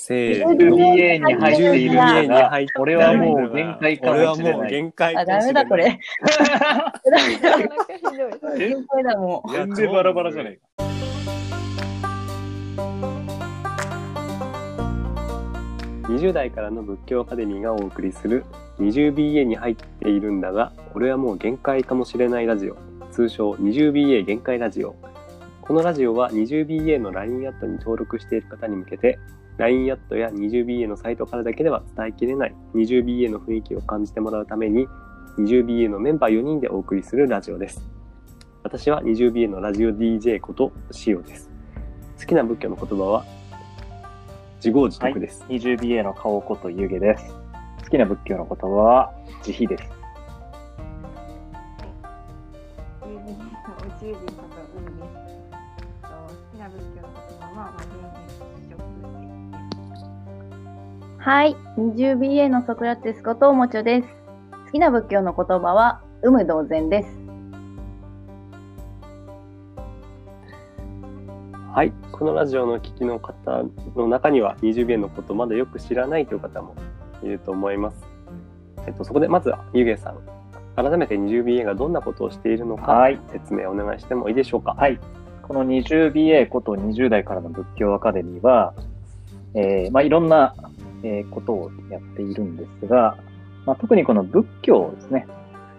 せーの。BA に入っているんだ BA にが俺はもう限界か俺はもうもしれない。限界あ、ダメだ、これ。ダメだ。限界だ、もう。全然バラバラじゃないか。20代からの仏教アカデミーがお送りする 20BA に入っているんだが俺はもう限界かもしれないラジオ通称 20BA 限界ラジオこのラジオは 20BA の LINE アットに登録している方に向けて LINE アットや 20BA のサイトからだけでは伝えきれない 20BA の雰囲気を感じてもらうために 20BA のメンバー4人でお送りするラジオです私は 20BA のラジオ DJ ことシオです好きな仏教の言葉は自業自得です、20BA の顔こと湯気です。好きな仏教の言葉は慈悲です。宇宙人こと海です。と好きな仏教の言葉は、まあ、はい。20BA のソクラテスことおもちょです。好きな仏教の言葉は、有無同然です。はい、このラジオの聞きの方の中には 20BA のことまだよく知らないという方もいると思います。えっと、そこでまずはゆげさん、改めて 20BA がどんなことをしているのか、はい説明お願いしてもいいでしょうか？はい。この 20BA こと20代からの仏教アカデミーは、えーまあ、いろんな、えーことをやっているんですが、まあ、特にこの仏教ですね。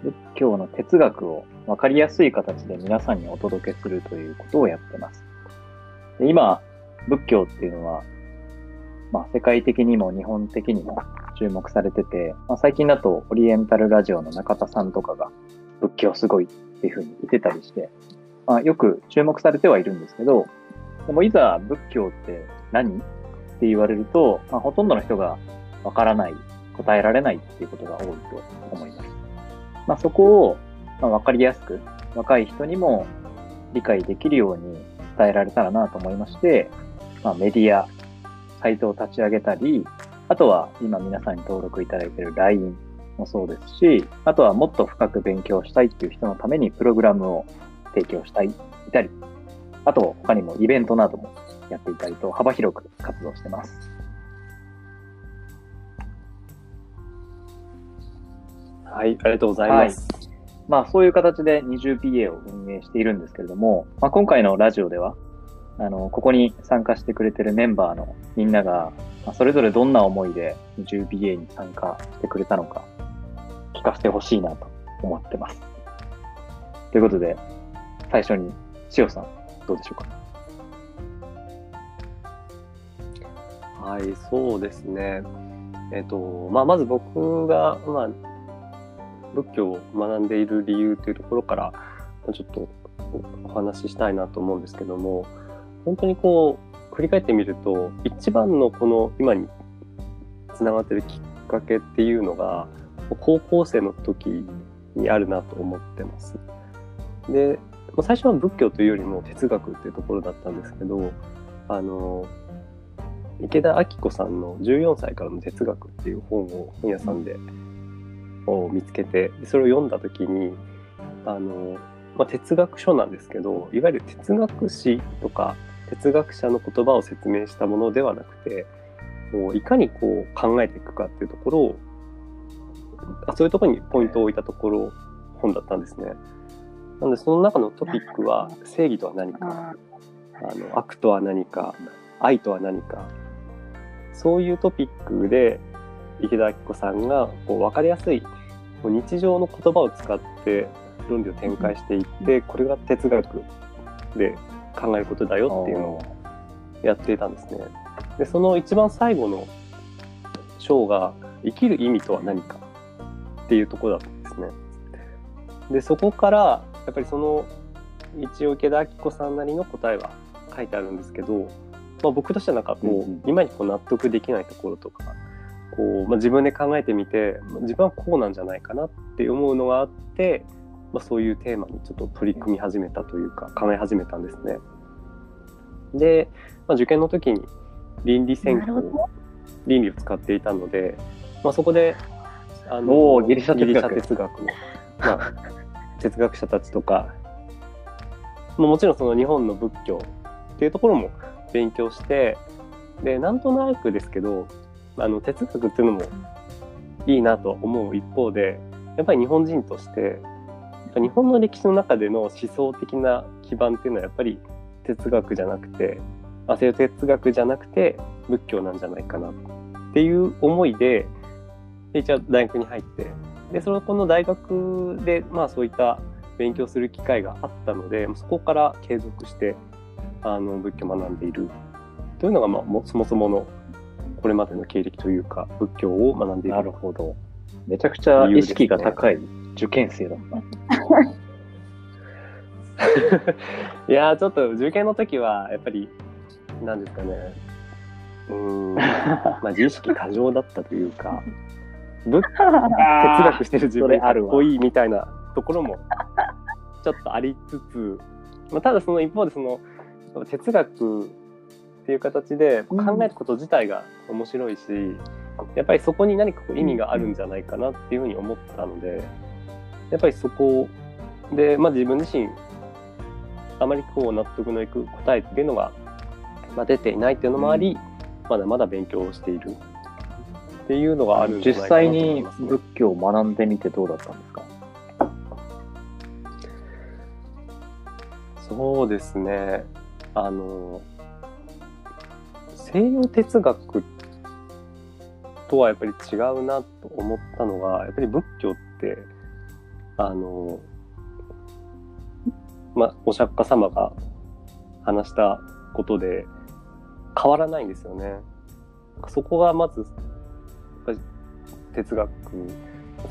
仏教の哲学を分かりやすい形で皆さんにお届けするということをやってます。で今、仏教っていうのは、まあ、世界的にも日本的にも注目されてて、まあ、最近だとオリエンタルラジオの中田さんとかが仏教すごいっていうふうに言ってたりして、まあ、よく注目されてはいるんですけど、でもいざ仏教って何？って言われると、まあ、ほとんどの人がわからない、答えられないっていうことが多いと思います。まあ、そこを、まあ、かりやすく、若い人にも理解できるように伝えられたらなと思いまして、まあ、メディア、サイトを立ち上げたり、あとは今皆さんに登録いただいている LINE もそうですし、あとはもっと深く勉強したいっていう人のためにプログラムを提供したい、いたり、あと他にもイベントなどもやっていたりと幅広く活動してます。はい、ありがとうございます。まあそういう形で 20PA を運営しているんですけれども、まあ、今回のラジオでは、あの、ここに参加してくれてるメンバーのみんなが、まあ、それぞれどんな思いで 20PA に参加してくれたのか、聞かせてほしいなと思ってます。ということで、最初に、しおさん、どうでしょうか？はい、そうですね。えっ、と、まあ、まず僕が、まあ、仏教を学んでいる理由というところから、ちょっとお話ししたいなと思うんですけども、本当にこう、振り返ってみると、一番のこの今につながってるきっかけっていうのが、高校生の時にあるなと思ってます。で、最初は仏教というよりも哲学っていうところだったんですけど、あの、池田明子さんの14歳からの哲学っていう本を本屋さんでを見つけてでそれを読んだ時にあの、まあ、哲学書なんですけどいわゆる哲学史とか哲学者の言葉を説明したものではなくてこういかにこう考えていくかっていうところをあそういうところにポイントを置いたところ本だったんですね。なのでその中のトピックは正義とは何かあの悪とは何か愛とは何かそういうトピックで池田明子さんがこう分かりやすい日常の言葉を使って論理を展開していってこれが哲学で考えることだよっていうのをやっていたんですね。でその一番最後の章が生きる意味とは何かっていうところだったんですね。でそこからやっぱりその一応池田明子さんなりの答えは書いてあるんですけど、まあ、僕としてはなんかこう、今にこう納得できないところとかこう、まあ、自分で考えてみてまあ自分はこうなんじゃないかなって思うのがあって、まあ、そういうテーマにちょっと取り組み始めたというか考え始めたんですね。で、まあ、受験の時に倫理専なるほ攻倫理を使っていたので、まあ、そこであおーギリシャ哲学。ギリシャ哲学の、まあ、哲学者たちとか、まあ、もちろんその日本の仏教っていうところも勉強してで、なんとなくですけど、あの哲学っていうのもいいなと思う一方で、やっぱり日本人として、日本の歴史の中での思想的な基盤っていうのはやっぱり哲学じゃなくて、あ西洋哲学じゃなくて仏教なんじゃないかなっていう思い、で一応大学に入って、で、そのこの大学で、まあそういった勉強する機会があったので、そこから継続して、あの、仏教を学んでいるというのが、まあ、もそもそものこれまでの経歴というか、仏教を学んでいる。なるほど。めちゃくちゃ意識が高い受験生だった。いやー、ちょっと受験の時は、やっぱり、なんですかね、うーん、まあ、自意識過剰だったというか、仏哲学してる自分がかっこいいみたいなところもちょっとありつつ、まあ、ただその一方でその哲学っていう形で考えること自体が面白いし、やっぱりそこに何かこう意味があるんじゃないかなっていうふうに思ったのでやっぱりそこで、まあ、自分自身あまりこう納得のいく答えっていうのが、まあ、出ていないっていうのもあり、まだまだ勉強をしているっていうのがあるんじゃない実かなと際に仏教を学んでみてどうだったんですか？そうですね。あの、西洋哲学とはやっぱり違うなと思ったのが、やっぱり仏教って、あの、ま、お釈迦様が話したことで変わらないんですよね。そこがまず、やっぱり哲学、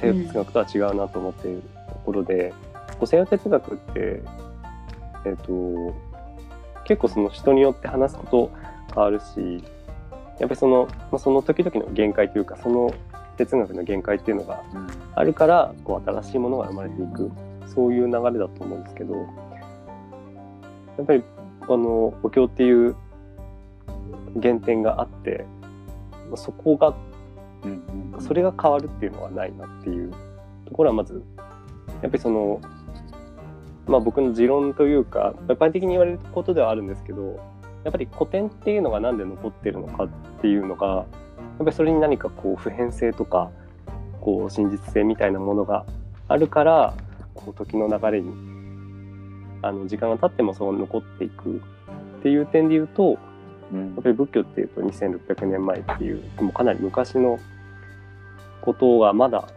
西洋哲学とは違うなと思っているところで、こう西洋哲学って、えっ、と、結構その人によって話すこと変わるし、やっぱりその、まあ、その時々の限界というか、その哲学の限界っていうのがあるから、こう新しいものが生まれていく、そういう流れだと思うんですけど、やっぱり、あの、お経っていう原点があって、まあそこが、それが変わるっていうのはないなっていうところはまず、やっぱりその、まあ僕の持論というか、一般的に言われることではあるんですけど、やっぱり古典っていうのがなんで残ってるのかっていうのが、やっぱりそれに何かこう普遍性とか、こう真実性みたいなものがあるから、こう時の流れに、あの時間が経ってもそう残っていくっていう点で言うと、うん。やっぱり仏教っていうと2600年前っていう、もうかなり昔のことがまだ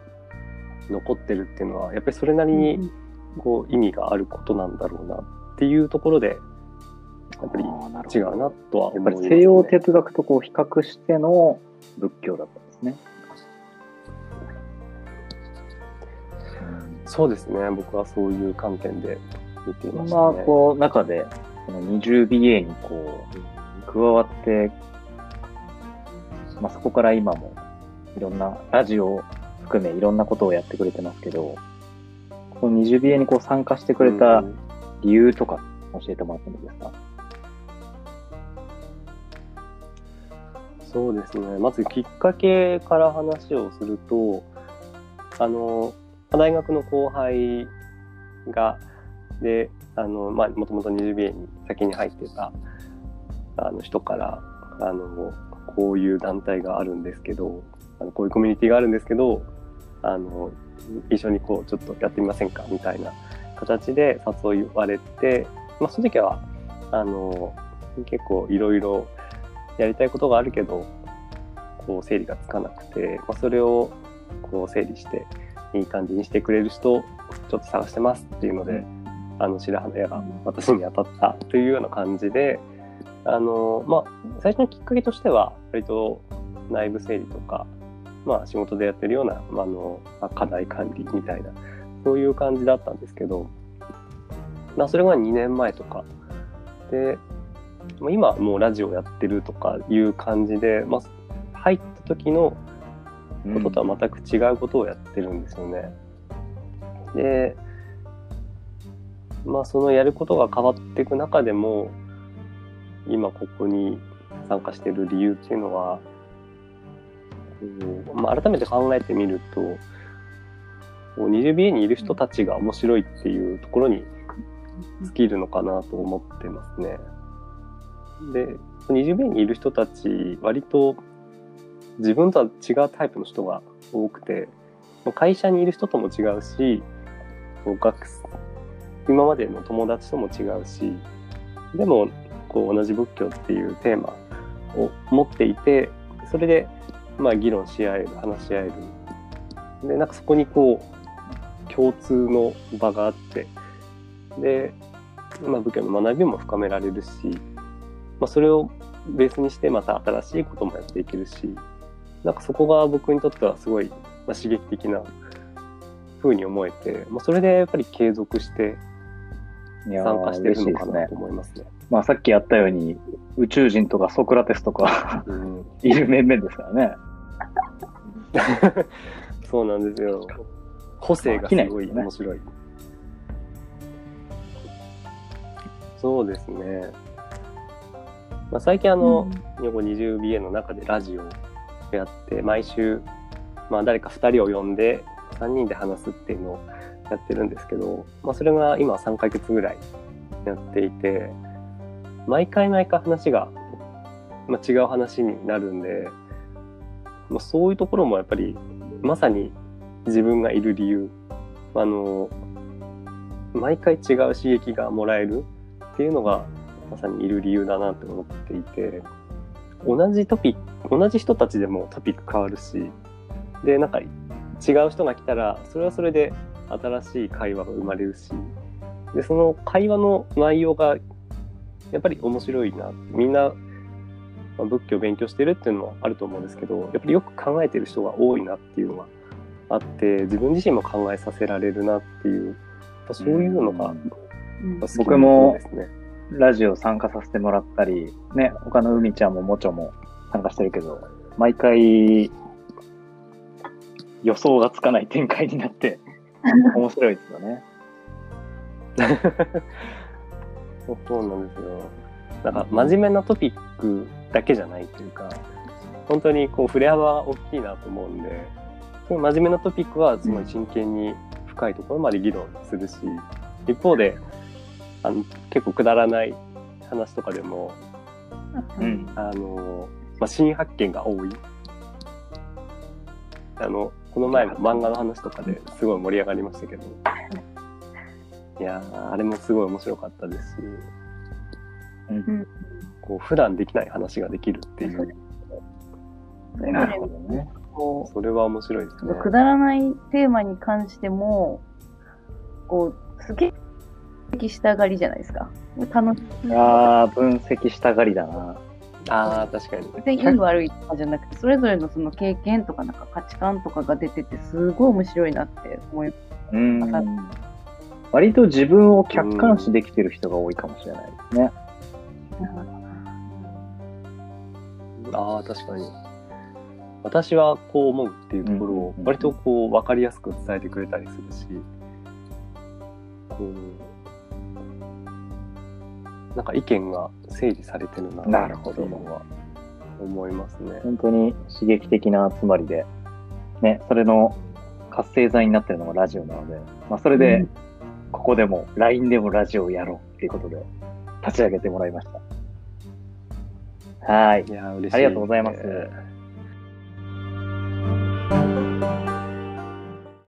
残ってるっていうのは、やっぱりそれなりにこう意味があることなんだろうなっていうところで、やっぱり違うなとはやっ思います、ね。ぱり西洋哲学とこう比較しての仏教だったんですね。そうですね。僕はそういう観点で見ていそんましたね。なこう中で、この 20BA にこう加わって、まあ、そこから今もいろんなラジオを含めいろんなことをやってくれてますけど、この 20BA にこう参加してくれたうん理由とか教えてもらってもいいですか？そうですね。まずきっかけから話をすると、あの、大学の後輩が、で、あの、まあ、もともと 20BA に先に入ってた、あの人から、あの、こういう団体があるんですけど、あのこういうコミュニティがあるんですけど、あの、一緒にこう、ちょっとやってみませんかみたいな形で誘われて、まあ、その時は、あの、結構いろいろやりたいことがあるけど、こう整理がつかなくて、まあ、それをこう整理していい感じにしてくれる人をちょっと探してますっていうので、あの白羽の矢が私に当たったというような感じで、あの、まあ、最初のきっかけとしては、割と内部整理とか、まあ仕事でやってるような、まあ、あの、課題管理みたいな、そういう感じだったんですけど、まあそれが2年前とか、で、まあ今もうラジオやってるとかいう感じで、まあ入った時のこととは全く違うことをやってるんですよね。で、まあそのやることが変わっていく中でも、今ここに参加してる理由っていうのは、こうまあ、改めて考えてみると、こう 20BA にいる人たちが面白いっていうところに尽きるのかなと思ってますね。で、20名にいる人たち割と自分とは違うタイプの人が多くて会社にいる人とも違うしこう学今までの友達とも違うしでもこう同じ仏教っていうテーマを持っていてそれでまあ議論し合える話し合える。でなんかそこにこう共通の場があって。で、まあ、仏教の学びも深められるし、まあ、それをベースにしてまた新しいこともやっていけるしなんかそこが僕にとってはすごい、まあ、刺激的な風に思えて、まあ、それでやっぱり継続して参加してるのか嬉しいですねなと思いますね。まあさっきやったように、宇宙人とかソクラテスとかうんいる面々ですからね。そうなんですよ。個性がすごい面白い。そうですね。まあ、最近あの、日本語 20BA の中でラジオをやって、毎週、まあ誰か2人を呼んで、3人で話すっていうのをやってるんですけど、まあそれが今3ヶ月ぐらいやっていて、毎回毎回話が、まあ、違う話になるんで、まあ、そういうところもやっぱりまさに自分がいる理由あの毎回違う刺激がもらえるっていうのがまさにいる理由だなって思っていて同じトピック同じ人たちでもトピック変わるしでなんか違う人が来たらそれはそれで新しい会話が生まれるしでその会話の内容がやっぱり面白いな。みんなまあ、仏教を勉強してるっていうのもあると思うんですけどやっぱりよく考えてる人が多いなっていうのがあって自分自身も考えさせられるなっていうやっぱそういうのがうん。好き僕もですね。ラジオ参加させてもらったり、ね、他の海ちゃんももちょも参加してるけど、毎回予想がつかない展開になって、面白いですよね。そ うそうなんですよ。なんか真面目なトピックだけじゃないっていうか本当にこう振れ幅が大きいなと思うんでその真面目なトピックはすごい真剣に深いところまで議論するし、一方であの結構くだらない話とかでもうん。あの、まあ、新発見が多い。あの、この前の漫画の話とかですごい盛り上がりましたけど。いやーあれもすごい面白かったですし、うんこう、普段できない話ができるっていう、それなるぞれほどね。こそれは面白いですねう、。くだらないテーマに関しても、こう、すげえ分析したがりじゃないですか。楽しい。ああ、分析したがりだな。ああ、確かに。別にいい悪いとかじゃなくて、それぞれのその経験とかなんか価値観とかが出てて、すごい面白いなって思います。うん。割と自分を客観視できてる人が多いかもしれないですね。ああ、確かに。私はこう思うっていうところをうん割とこう分かりやすく伝えてくれたりするし、こう、なんか意見が整理されてるななるほどっていうのは思いますね。本当に刺激的な集まりで、ね、それの活性剤になってるのがラジオなので、まあ、それで、うんここでも LINE でもラジオをやろうっていうことで立ち上げてもらいました。はい。いやー、嬉しい、ありがとうございます。